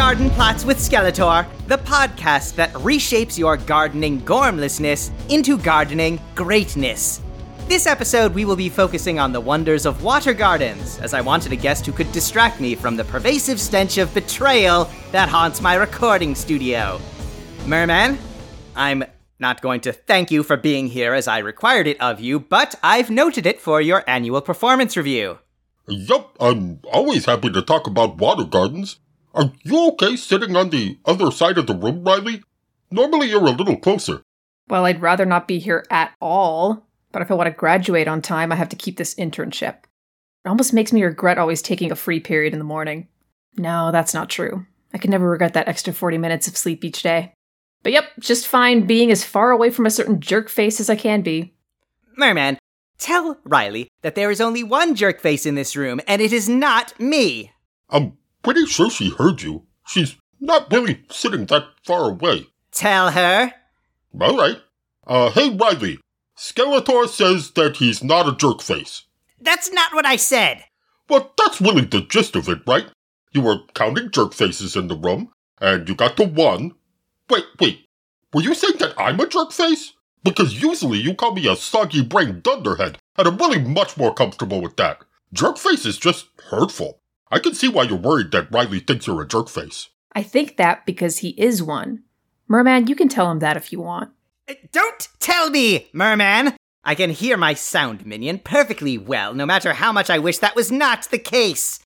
Garden Plots with Skeletor, the podcast that reshapes your gardening gormlessness into gardening greatness. This episode, we will be focusing on the wonders of water gardens, as I wanted a guest who could distract me from the pervasive stench of betrayal that haunts my recording studio. Merman, I'm not going to thank you for being here as I required it of you, but I've noted it for your annual performance review. Yup, I'm always happy to talk about water gardens. Are you okay sitting on the other side of the room, Riley? Normally you're a little closer. Well, I'd rather not be here at all, but if I want to graduate on time, I have to keep this internship. It almost makes me regret always taking a free period in the morning. No, that's not true. I can never regret that extra 40 minutes of sleep each day. But yep, just fine being as far away from a certain jerk face as I can be. Merman, tell Riley that there is only one jerk face in this room, and it is not me. I'm pretty sure she heard you. She's not really sitting that far away. Tell her. All right. Uh, hey, Riley. Skeletor says that he's not a jerk face. That's not what I said. Well, that's really the gist of it, right? You were counting jerk faces in the room, and you got to one. Wait, wait. Were you saying that I'm a jerk face? Because usually you call me a soggy brain dunderhead, and I'm really much more comfortable with that. Jerk face is just hurtful. I can see why you're worried that Riley thinks you're a jerk face. I think that because he is one. Merman, you can tell him that if you want. Uh, Don't tell me, Merman! I can hear my sound minion perfectly well, no matter how much I wish that was not the case.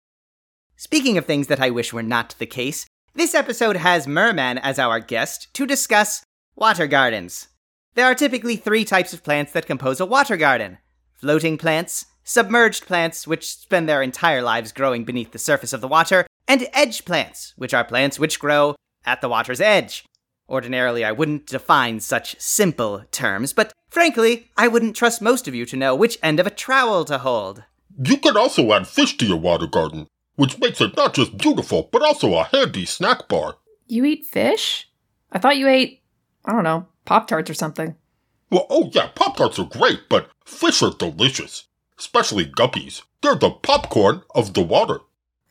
Speaking of things that I wish were not the case, this episode has Merman as our guest to discuss water gardens. There are typically three types of plants that compose a water garden floating plants, submerged plants, which spend their entire lives growing beneath the surface of the water, and edge plants, which are plants which grow at the water's edge. Ordinarily, I wouldn't define such simple terms, but frankly, I wouldn't trust most of you to know which end of a trowel to hold. You can also add fish to your water garden, which makes it not just beautiful, but also a handy snack bar. You eat fish? I thought you ate, I don't know, Pop Tarts or something. Well, oh yeah, Pop Tarts are great, but fish are delicious. Especially guppies. They're the popcorn of the water.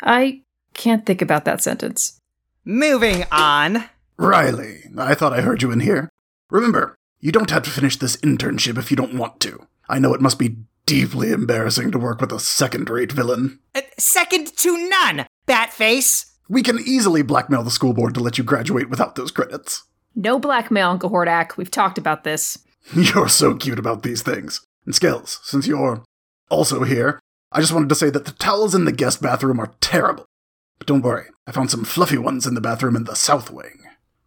I can't think about that sentence. Moving on. Riley, I thought I heard you in here. Remember, you don't have to finish this internship if you don't want to. I know it must be deeply embarrassing to work with a second rate villain. Uh, second to none, Batface. We can easily blackmail the school board to let you graduate without those credits. No blackmail, Uncle Hordak. We've talked about this. You're so cute about these things. And Skills, since you're also here, I just wanted to say that the towels in the guest bathroom are terrible. But don't worry, I found some fluffy ones in the bathroom in the south wing.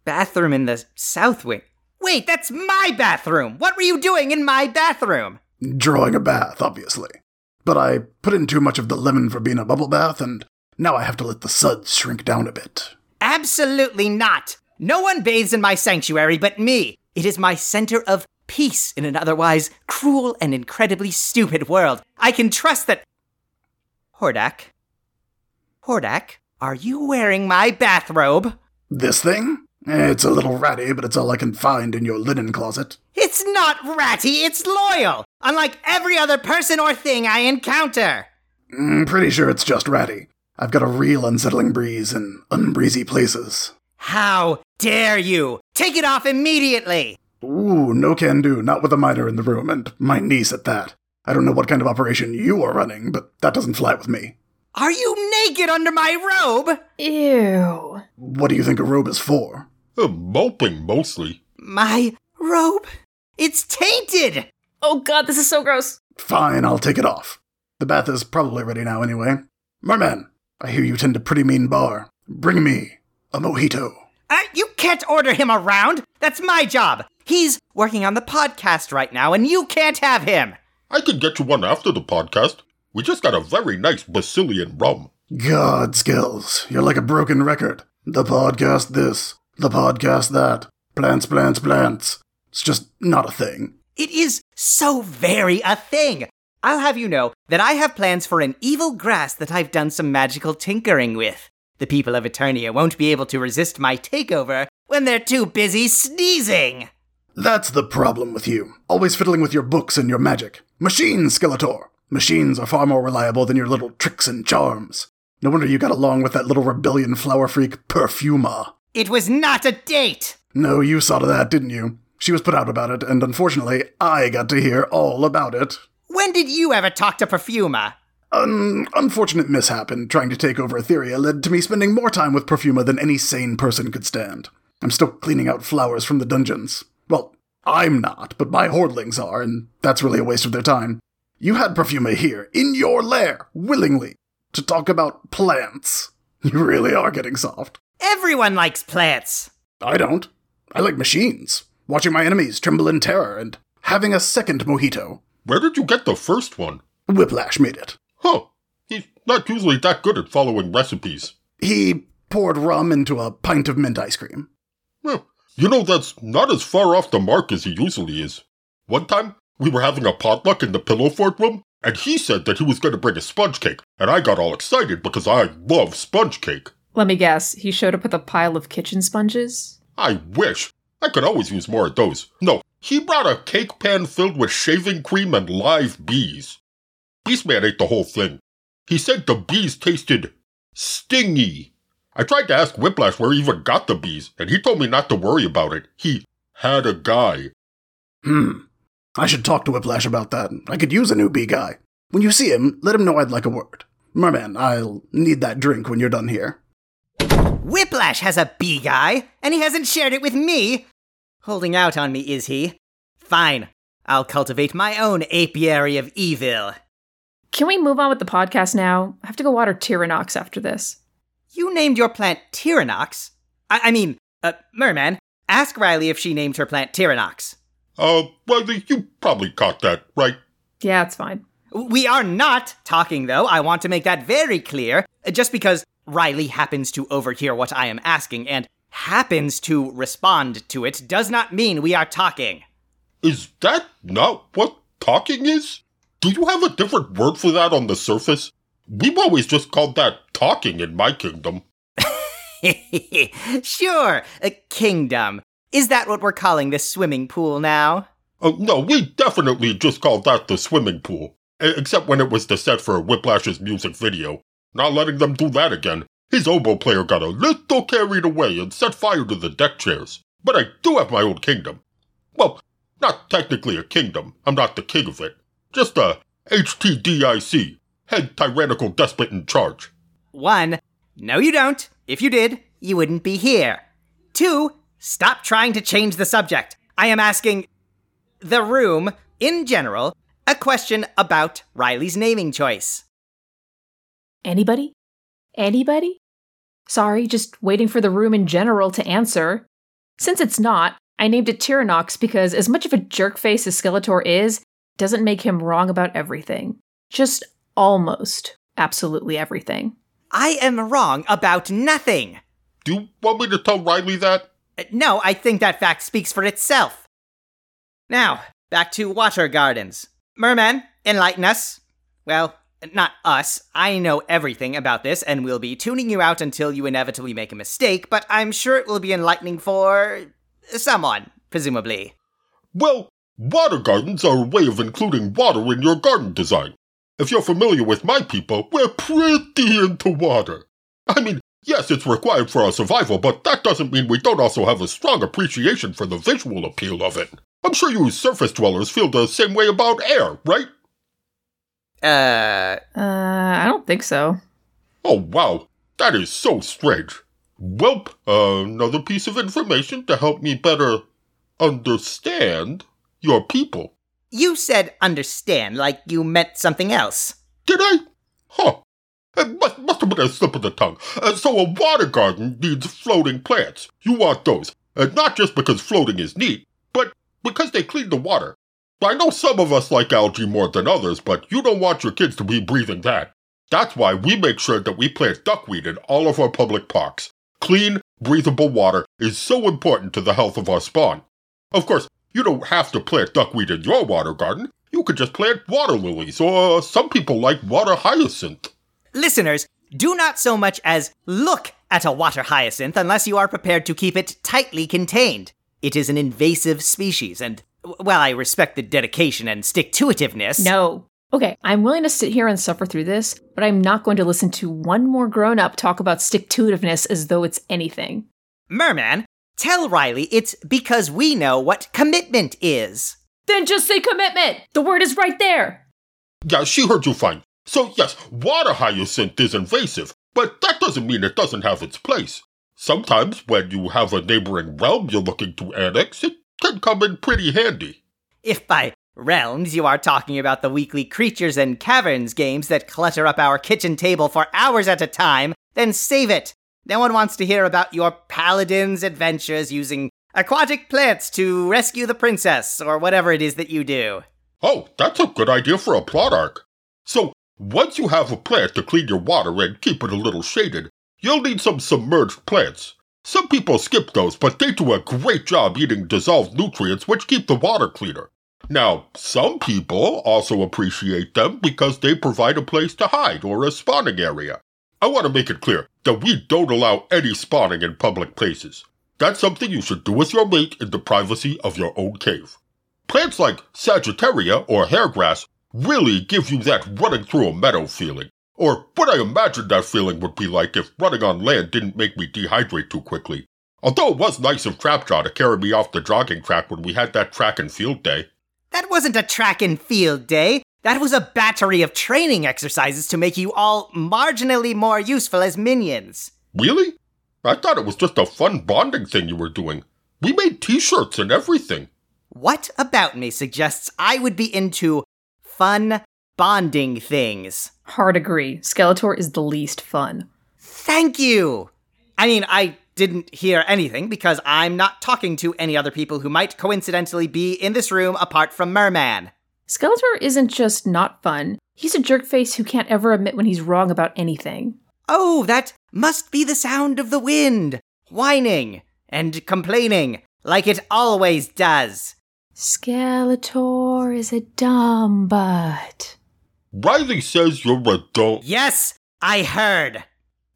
Bathroom in the south wing. Wait, that's my bathroom. What were you doing in my bathroom? Drawing a bath, obviously. But I put in too much of the lemon for being a bubble bath, and now I have to let the suds shrink down a bit. Absolutely not. No one bathes in my sanctuary but me. It is my center of peace in an otherwise cruel and incredibly stupid world. I can trust that. Hordak? Hordak, are you wearing my bathrobe? This thing? It's a little ratty, but it's all I can find in your linen closet. It's not ratty, it's loyal, unlike every other person or thing I encounter. Mm, pretty sure it's just ratty. I've got a real unsettling breeze in unbreezy places. How dare you? Take it off immediately! Ooh, no can do, not with a minor in the room, and my niece at that. I don't know what kind of operation you are running, but that doesn't fly with me. Are you naked under my robe? Ew. What do you think a robe is for? Uh, moping mostly. My robe? It's tainted! Oh god, this is so gross. Fine, I'll take it off. The bath is probably ready now anyway. Merman, I hear you tend a pretty mean bar. Bring me a mojito. Uh, you can't order him around. That's my job. He's working on the podcast right now, and you can't have him. I can get you one after the podcast. We just got a very nice Basilian rum. God, Skills, you're like a broken record. The podcast this, the podcast that. Plants, plants, plants. It's just not a thing. It is so very a thing. I'll have you know that I have plans for an evil grass that I've done some magical tinkering with. The people of Eternia won't be able to resist my takeover when they're too busy sneezing. That's the problem with you. Always fiddling with your books and your magic. Machines, Skeletor. Machines are far more reliable than your little tricks and charms. No wonder you got along with that little rebellion flower freak, Perfuma. It was not a date! No, you saw to that, didn't you? She was put out about it, and unfortunately, I got to hear all about it. When did you ever talk to Perfuma? An unfortunate mishap in trying to take over Etheria led to me spending more time with Perfuma than any sane person could stand. I'm still cleaning out flowers from the dungeons. Well, I'm not, but my hordlings are, and that's really a waste of their time. You had Perfuma here, in your lair, willingly, to talk about plants. You really are getting soft. Everyone likes plants. I don't. I like machines, watching my enemies tremble in terror, and having a second mojito. Where did you get the first one? Whiplash made it. Huh. He's not usually that good at following recipes. He poured rum into a pint of mint ice cream. Well, you know, that's not as far off the mark as he usually is. One time, we were having a potluck in the pillow fort room, and he said that he was going to bring a sponge cake, and I got all excited because I love sponge cake. Let me guess, he showed up with a pile of kitchen sponges? I wish. I could always use more of those. No, he brought a cake pan filled with shaving cream and live bees. Beastman ate the whole thing. He said the bees tasted stingy. I tried to ask Whiplash where he even got the bees, and he told me not to worry about it. He had a guy. Hmm. I should talk to Whiplash about that. I could use a new bee guy. When you see him, let him know I'd like a word. Merman, I'll need that drink when you're done here. Whiplash has a bee guy, and he hasn't shared it with me. Holding out on me, is he? Fine. I'll cultivate my own apiary of evil. Can we move on with the podcast now? I have to go water Tyrannox after this. You named your plant Tyrannox? I, I mean, uh, Merman, ask Riley if she named her plant Tyrannox. Uh, Riley, you probably caught that, right? Yeah, it's fine. We are not talking, though. I want to make that very clear. Uh, Just because Riley happens to overhear what I am asking and happens to respond to it does not mean we are talking. Is that not what talking is? Do you have a different word for that on the surface? We've always just called that talking in my kingdom. sure, a kingdom. Is that what we're calling this swimming pool now? Uh, no, we definitely just called that the swimming pool. Except when it was the set for Whiplash's music video. Not letting them do that again. His oboe player got a little carried away and set fire to the deck chairs. But I do have my own kingdom. Well, not technically a kingdom. I'm not the king of it. Just a HTDIC, head tyrannical despot in charge. One, no, you don't. If you did, you wouldn't be here. Two, stop trying to change the subject. I am asking the room, in general, a question about Riley's naming choice. Anybody? Anybody? Sorry, just waiting for the room in general to answer. Since it's not, I named it Tyrannox because as much of a jerkface as Skeletor is, doesn't make him wrong about everything. Just almost absolutely everything. I am wrong about nothing. Do you want me to tell Riley that? Uh, No, I think that fact speaks for itself. Now, back to water gardens. Merman, enlighten us. Well, not us. I know everything about this and we will be tuning you out until you inevitably make a mistake, but I'm sure it will be enlightening for someone, presumably. Well, water gardens are a way of including water in your garden design. If you're familiar with my people, we're pretty into water. I mean, yes, it's required for our survival, but that doesn't mean we don't also have a strong appreciation for the visual appeal of it. I'm sure you surface dwellers feel the same way about air, right? Uh, Uh, I don't think so. Oh, wow. That is so strange. Welp, another piece of information to help me better understand your people. you said understand like you meant something else. Did I? Huh. It must, must have been a slip of the tongue. Uh, so a water garden needs floating plants. You want those. Uh, not just because floating is neat, but because they clean the water. I know some of us like algae more than others, but you don't want your kids to be breathing that. That's why we make sure that we plant duckweed in all of our public parks. Clean, breathable water is so important to the health of our spawn. Of course, you don't have to plant duckweed in your water garden. You could just plant water lilies, or some people like water hyacinth. Listeners, do not so much as look at a water hyacinth unless you are prepared to keep it tightly contained. It is an invasive species, and, w- while I respect the dedication and stick to itiveness. No, Okay, I'm willing to sit here and suffer through this, but I'm not going to listen to one more grown up talk about stick to itiveness as though it's anything. Merman, tell Riley it's because we know what commitment is. Then just say commitment! The word is right there! Yeah, she heard you fine. So, yes, water hyacinth is invasive, but that doesn't mean it doesn't have its place. Sometimes, when you have a neighboring realm you're looking to annex, it can come in pretty handy. If by realms you are talking about the weekly creatures and caverns games that clutter up our kitchen table for hours at a time, then save it. No one wants to hear about your paladin's adventures using aquatic plants to rescue the princess, or whatever it is that you do. Oh, that's a good idea for a plot arc. So, once you have a plant to clean your water and keep it a little shaded, you'll need some submerged plants. Some people skip those, but they do a great job eating dissolved nutrients which keep the water cleaner. Now, some people also appreciate them because they provide a place to hide or a spawning area. I want to make it clear that we don't allow any spawning in public places. That's something you should do with your mate in the privacy of your own cave. Plants like Sagittaria or hairgrass really give you that running through a meadow feeling, or what I imagine that feeling would be like if running on land didn't make me dehydrate too quickly. Although it was nice of Trapjaw to carry me off the jogging track when we had that track and field day. That wasn't a track and field day. That was a battery of training exercises to make you all marginally more useful as minions. Really? I thought it was just a fun bonding thing you were doing. We made t shirts and everything. What about me suggests I would be into fun bonding things? Hard agree. Skeletor is the least fun. Thank you! I mean, I didn't hear anything because I'm not talking to any other people who might coincidentally be in this room apart from Merman. Skeletor isn't just not fun, he's a jerkface who can't ever admit when he's wrong about anything. Oh, that must be the sound of the wind, whining and complaining, like it always does. Skeletor is a dumb butt. Riley says you're a dumb. Yes, I heard.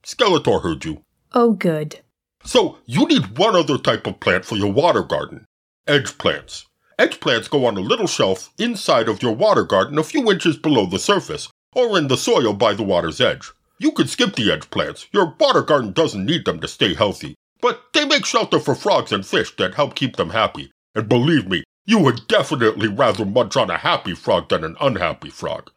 Skeletor heard you. Oh, good. So, you need one other type of plant for your water garden edge plants. Edge plants go on a little shelf inside of your water garden a few inches below the surface, or in the soil by the water's edge. You could skip the edge plants, your water garden doesn't need them to stay healthy, but they make shelter for frogs and fish that help keep them happy. And believe me, you would definitely rather munch on a happy frog than an unhappy frog.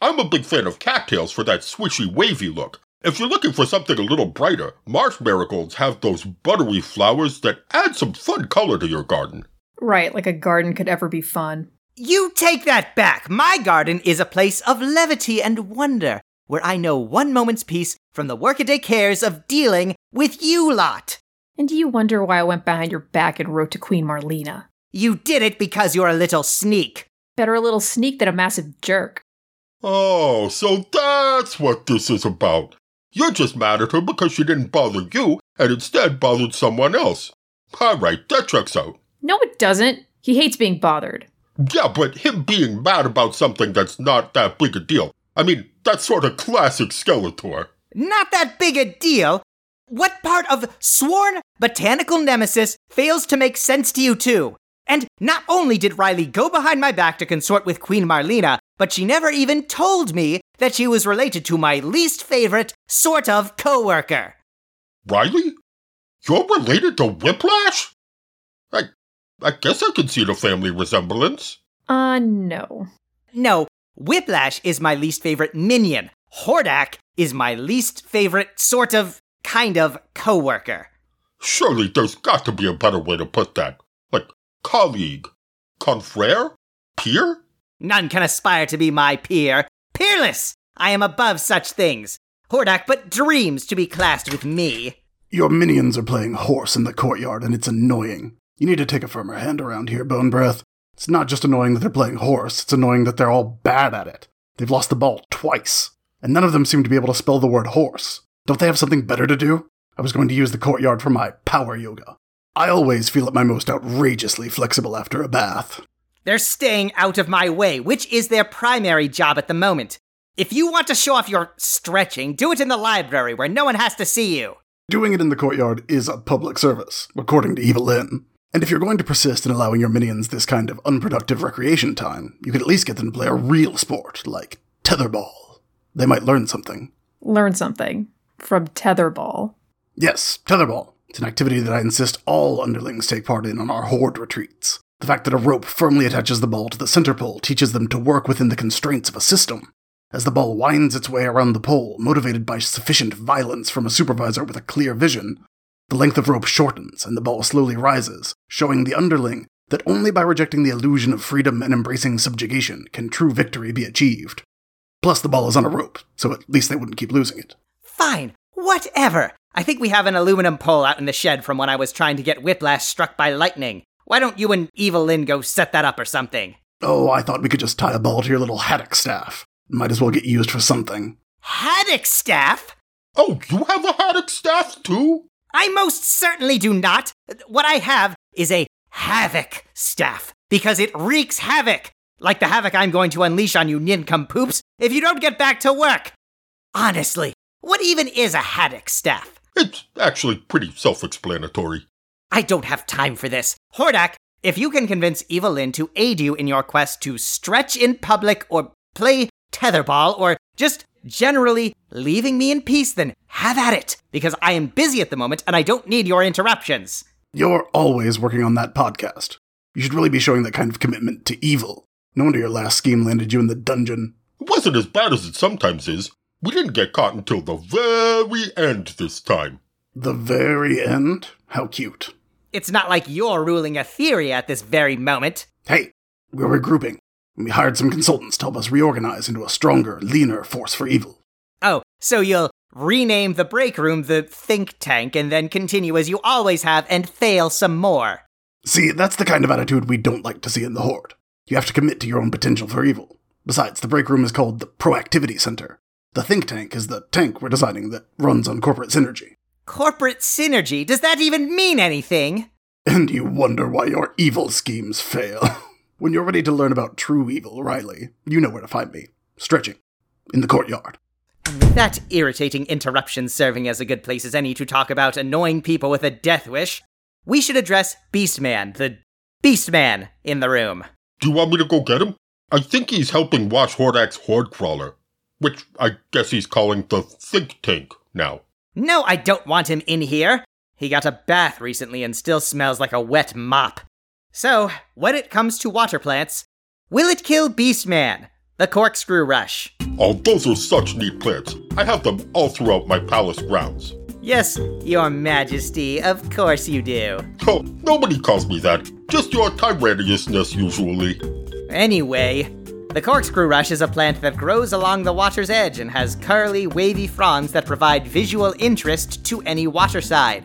I'm a big fan of cattails for that swishy, wavy look, if you're looking for something a little brighter, marsh marigolds have those buttery flowers that add some fun color to your garden. Right, like a garden could ever be fun. You take that back. My garden is a place of levity and wonder, where I know one moment's peace from the workaday cares of dealing with you lot. And do you wonder why I went behind your back and wrote to Queen Marlena? You did it because you're a little sneak. Better a little sneak than a massive jerk. Oh, so that's what this is about. You're just mad at her because she didn't bother you and instead bothered someone else. Alright, that checks out. No, it doesn't. He hates being bothered. Yeah, but him being mad about something that's not that big a deal. I mean, that's sort of classic Skeletor. Not that big a deal? What part of sworn botanical nemesis fails to make sense to you too? And not only did Riley go behind my back to consort with Queen Marlena, but she never even told me that she was related to my least favorite sort of coworker. Riley? You're related to Whiplash? I I guess I can see the family resemblance. Uh, no. No, Whiplash is my least favorite minion. Hordak is my least favorite sort of kind of coworker. Surely there's got to be a better way to put that. Like colleague, confrere, peer? None can aspire to be my peer. Peerless! I am above such things. Hordak but dreams to be classed with me. Your minions are playing horse in the courtyard, and it's annoying. You need to take a firmer hand around here, Bone Breath. It's not just annoying that they're playing horse, it's annoying that they're all bad at it. They've lost the ball twice, and none of them seem to be able to spell the word horse. Don't they have something better to do? I was going to use the courtyard for my power yoga. I always feel at my most outrageously flexible after a bath. They're staying out of my way, which is their primary job at the moment. If you want to show off your stretching, do it in the library where no one has to see you. Doing it in the courtyard is a public service, according to Evil-Lyn. And if you're going to persist in allowing your minions this kind of unproductive recreation time, you could at least get them to play a real sport, like tetherball. They might learn something. Learn something from tetherball. Yes, tetherball. It's an activity that I insist all underlings take part in on our horde retreats. The fact that a rope firmly attaches the ball to the center pole teaches them to work within the constraints of a system. As the ball winds its way around the pole, motivated by sufficient violence from a supervisor with a clear vision, the length of rope shortens and the ball slowly rises, showing the underling that only by rejecting the illusion of freedom and embracing subjugation can true victory be achieved. Plus, the ball is on a rope, so at least they wouldn't keep losing it. Fine, whatever. I think we have an aluminum pole out in the shed from when I was trying to get Whiplash struck by lightning. Why don't you and Evil-Lyn go set that up or something? Oh, I thought we could just tie a ball to your little haddock staff. Might as well get used for something. Haddock staff? Oh, you have a haddock staff too? I most certainly do not. What I have is a havoc staff, because it wreaks havoc, like the havoc I'm going to unleash on you nincompoops if you don't get back to work. Honestly, what even is a haddock staff? It's actually pretty self explanatory. I don't have time for this. Hordak, if you can convince Evil-Lyn to aid you in your quest to stretch in public or play tetherball or just generally leaving me in peace, then have at it, because I am busy at the moment and I don't need your interruptions. You're always working on that podcast. You should really be showing that kind of commitment to evil. No wonder your last scheme landed you in the dungeon. It wasn't as bad as it sometimes is. We didn't get caught until the very end this time. The very end? How cute. It's not like you're ruling Etheria at this very moment. Hey, we're regrouping. We hired some consultants to help us reorganize into a stronger, leaner force for evil. Oh, so you'll rename the break room the think tank and then continue as you always have and fail some more. See, that's the kind of attitude we don't like to see in the Horde. You have to commit to your own potential for evil. Besides, the break room is called the Proactivity Center. The think tank is the tank we're designing that runs on corporate synergy. Corporate synergy? Does that even mean anything? And you wonder why your evil schemes fail. when you're ready to learn about true evil, Riley, you know where to find me. Stretching. In the courtyard. And with that irritating interruption serving as a good place as any to talk about annoying people with a death wish, we should address Beastman, the Beastman, in the room. Do you want me to go get him? I think he's helping watch Hordak's Horde Crawler, which I guess he's calling the think tank now. No, I don't want him in here. He got a bath recently and still smells like a wet mop. So, when it comes to water plants, will it kill Beastman, the corkscrew rush? Oh, those are such neat plants. I have them all throughout my palace grounds. Yes, Your Majesty, of course you do. Oh, nobody calls me that. Just your tyrannousness, usually. Anyway, the corkscrew rush is a plant that grows along the water's edge and has curly, wavy fronds that provide visual interest to any waterside.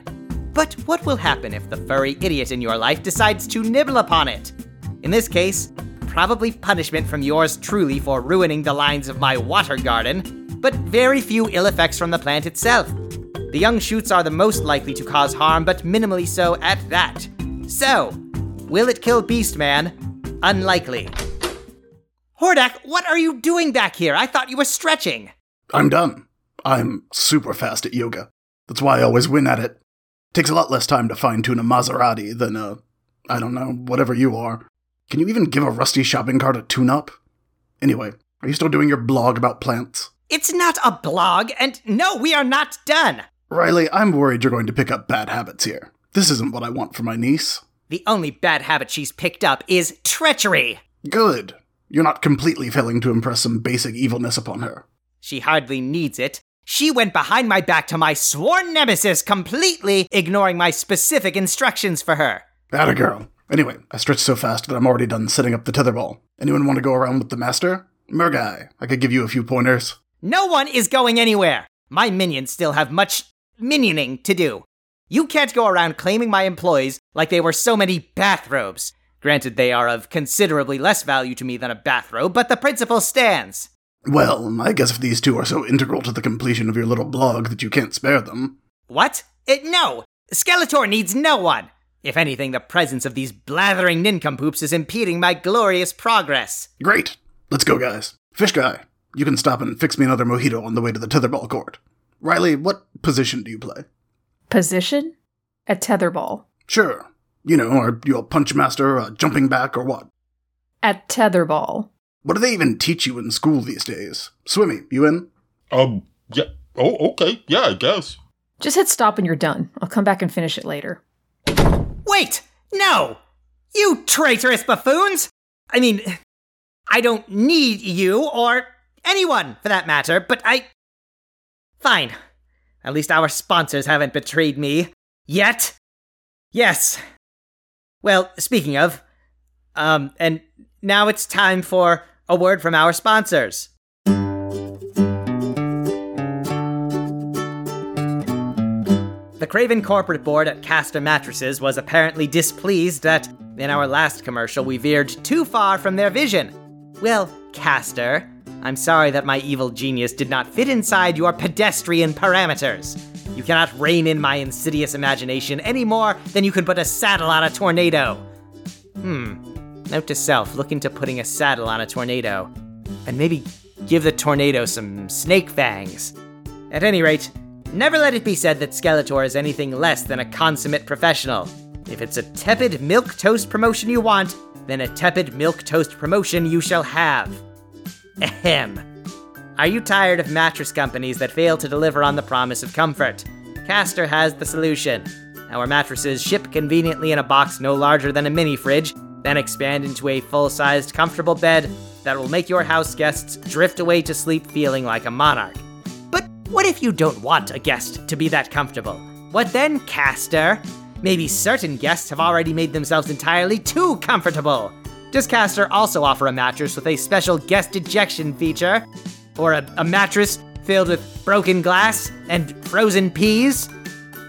But what will happen if the furry idiot in your life decides to nibble upon it? In this case, probably punishment from yours truly for ruining the lines of my water garden, but very few ill effects from the plant itself. The young shoots are the most likely to cause harm, but minimally so at that. So, will it kill Beastman? Unlikely. Hordak, what are you doing back here? I thought you were stretching. I'm done. I'm super fast at yoga. That's why I always win at it. Takes a lot less time to fine tune a Maserati than a, I don't know, whatever you are. Can you even give a rusty shopping cart a tune up? Anyway, are you still doing your blog about plants? It's not a blog, and no, we are not done. Riley, I'm worried you're going to pick up bad habits here. This isn't what I want for my niece. The only bad habit she's picked up is treachery. Good. You're not completely failing to impress some basic evilness upon her. She hardly needs it. She went behind my back to my sworn nemesis, completely ignoring my specific instructions for her. Atta girl. Anyway, I stretched so fast that I'm already done setting up the tetherball. Anyone want to go around with the master? Murgai, I could give you a few pointers. No one is going anywhere. My minions still have much minioning to do. You can't go around claiming my employees like they were so many bathrobes. Granted, they are of considerably less value to me than a bathrobe, but the principle stands. Well, I guess if these two are so integral to the completion of your little blog that you can't spare them. What? It, no! Skeletor needs no one! If anything, the presence of these blathering nincompoops is impeding my glorious progress. Great. Let's go, guys. Fish guy, you can stop and fix me another mojito on the way to the tetherball court. Riley, what position do you play? Position? A tetherball. Sure. You know, are you a punch master, a jumping back, or what? At tetherball. What do they even teach you in school these days? Swimmy, you in? Um, yeah. Oh, okay. Yeah, I guess. Just hit stop and you're done. I'll come back and finish it later. Wait! No! You traitorous buffoons! I mean, I don't need you, or anyone for that matter, but I. Fine. At least our sponsors haven't betrayed me. Yet? Yes. Well, speaking of, um, and now it's time for a word from our sponsors. The Craven corporate board at Castor Mattresses was apparently displeased that, in our last commercial, we veered too far from their vision. Well, Castor, I'm sorry that my evil genius did not fit inside your pedestrian parameters. You cannot rein in my insidious imagination any more than you could put a saddle on a tornado. Hmm. Note to self look into putting a saddle on a tornado. And maybe give the tornado some snake fangs. At any rate, never let it be said that Skeletor is anything less than a consummate professional. If it's a tepid milquetoast promotion you want, then a tepid milquetoast promotion you shall have. Ahem. Are you tired of mattress companies that fail to deliver on the promise of comfort? Castor has the solution. Our mattresses ship conveniently in a box no larger than a mini fridge, then expand into a full sized, comfortable bed that will make your house guests drift away to sleep feeling like a monarch. But what if you don't want a guest to be that comfortable? What then, Castor? Maybe certain guests have already made themselves entirely too comfortable. Does Castor also offer a mattress with a special guest ejection feature? Or a, a mattress filled with broken glass and frozen peas?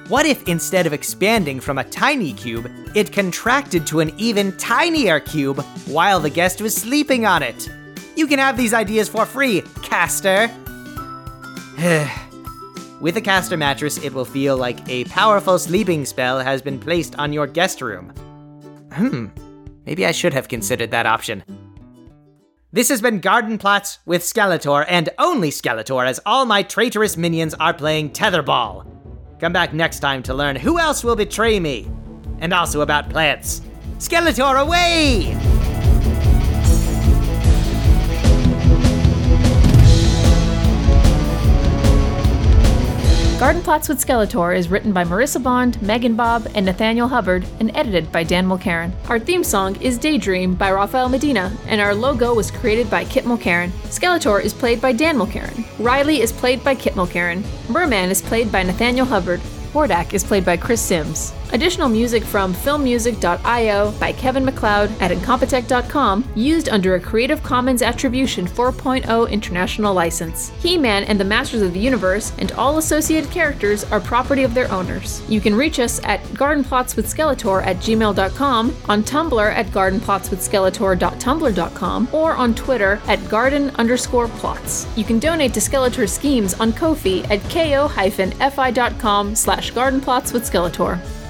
What if instead of expanding from a tiny cube, it contracted to an even tinier cube while the guest was sleeping on it? You can have these ideas for free, Caster! With a caster mattress, it will feel like a powerful sleeping spell has been placed on your guest room. Hmm, maybe I should have considered that option. This has been Garden Plots with Skeletor, and only Skeletor, as all my traitorous minions are playing Tetherball. Come back next time to learn who else will betray me, and also about plants. Skeletor away! Garden Plots with Skeletor is written by Marissa Bond, Megan Bob, and Nathaniel Hubbard, and edited by Dan Mulcairn. Our theme song is Daydream by Rafael Medina, and our logo was created by Kit Mulcairn. Skeletor is played by Dan Mulcairn. Riley is played by Kit Mulcairn. Merman is played by Nathaniel Hubbard. Hordak is played by Chris Sims. Additional music from filmmusic.io by Kevin MacLeod at Incompetech.com, used under a Creative Commons Attribution 4.0 international license. He Man and the Masters of the Universe and all associated characters are property of their owners. You can reach us at gardenplotswithskeletor at gmail.com, on Tumblr at gardenplotswithskeletor.tumblr.com, or on Twitter at garden underscore plots. You can donate to Skeletor Schemes on Ko-fi at ko-fi.com slash gardenplotswithskeletor.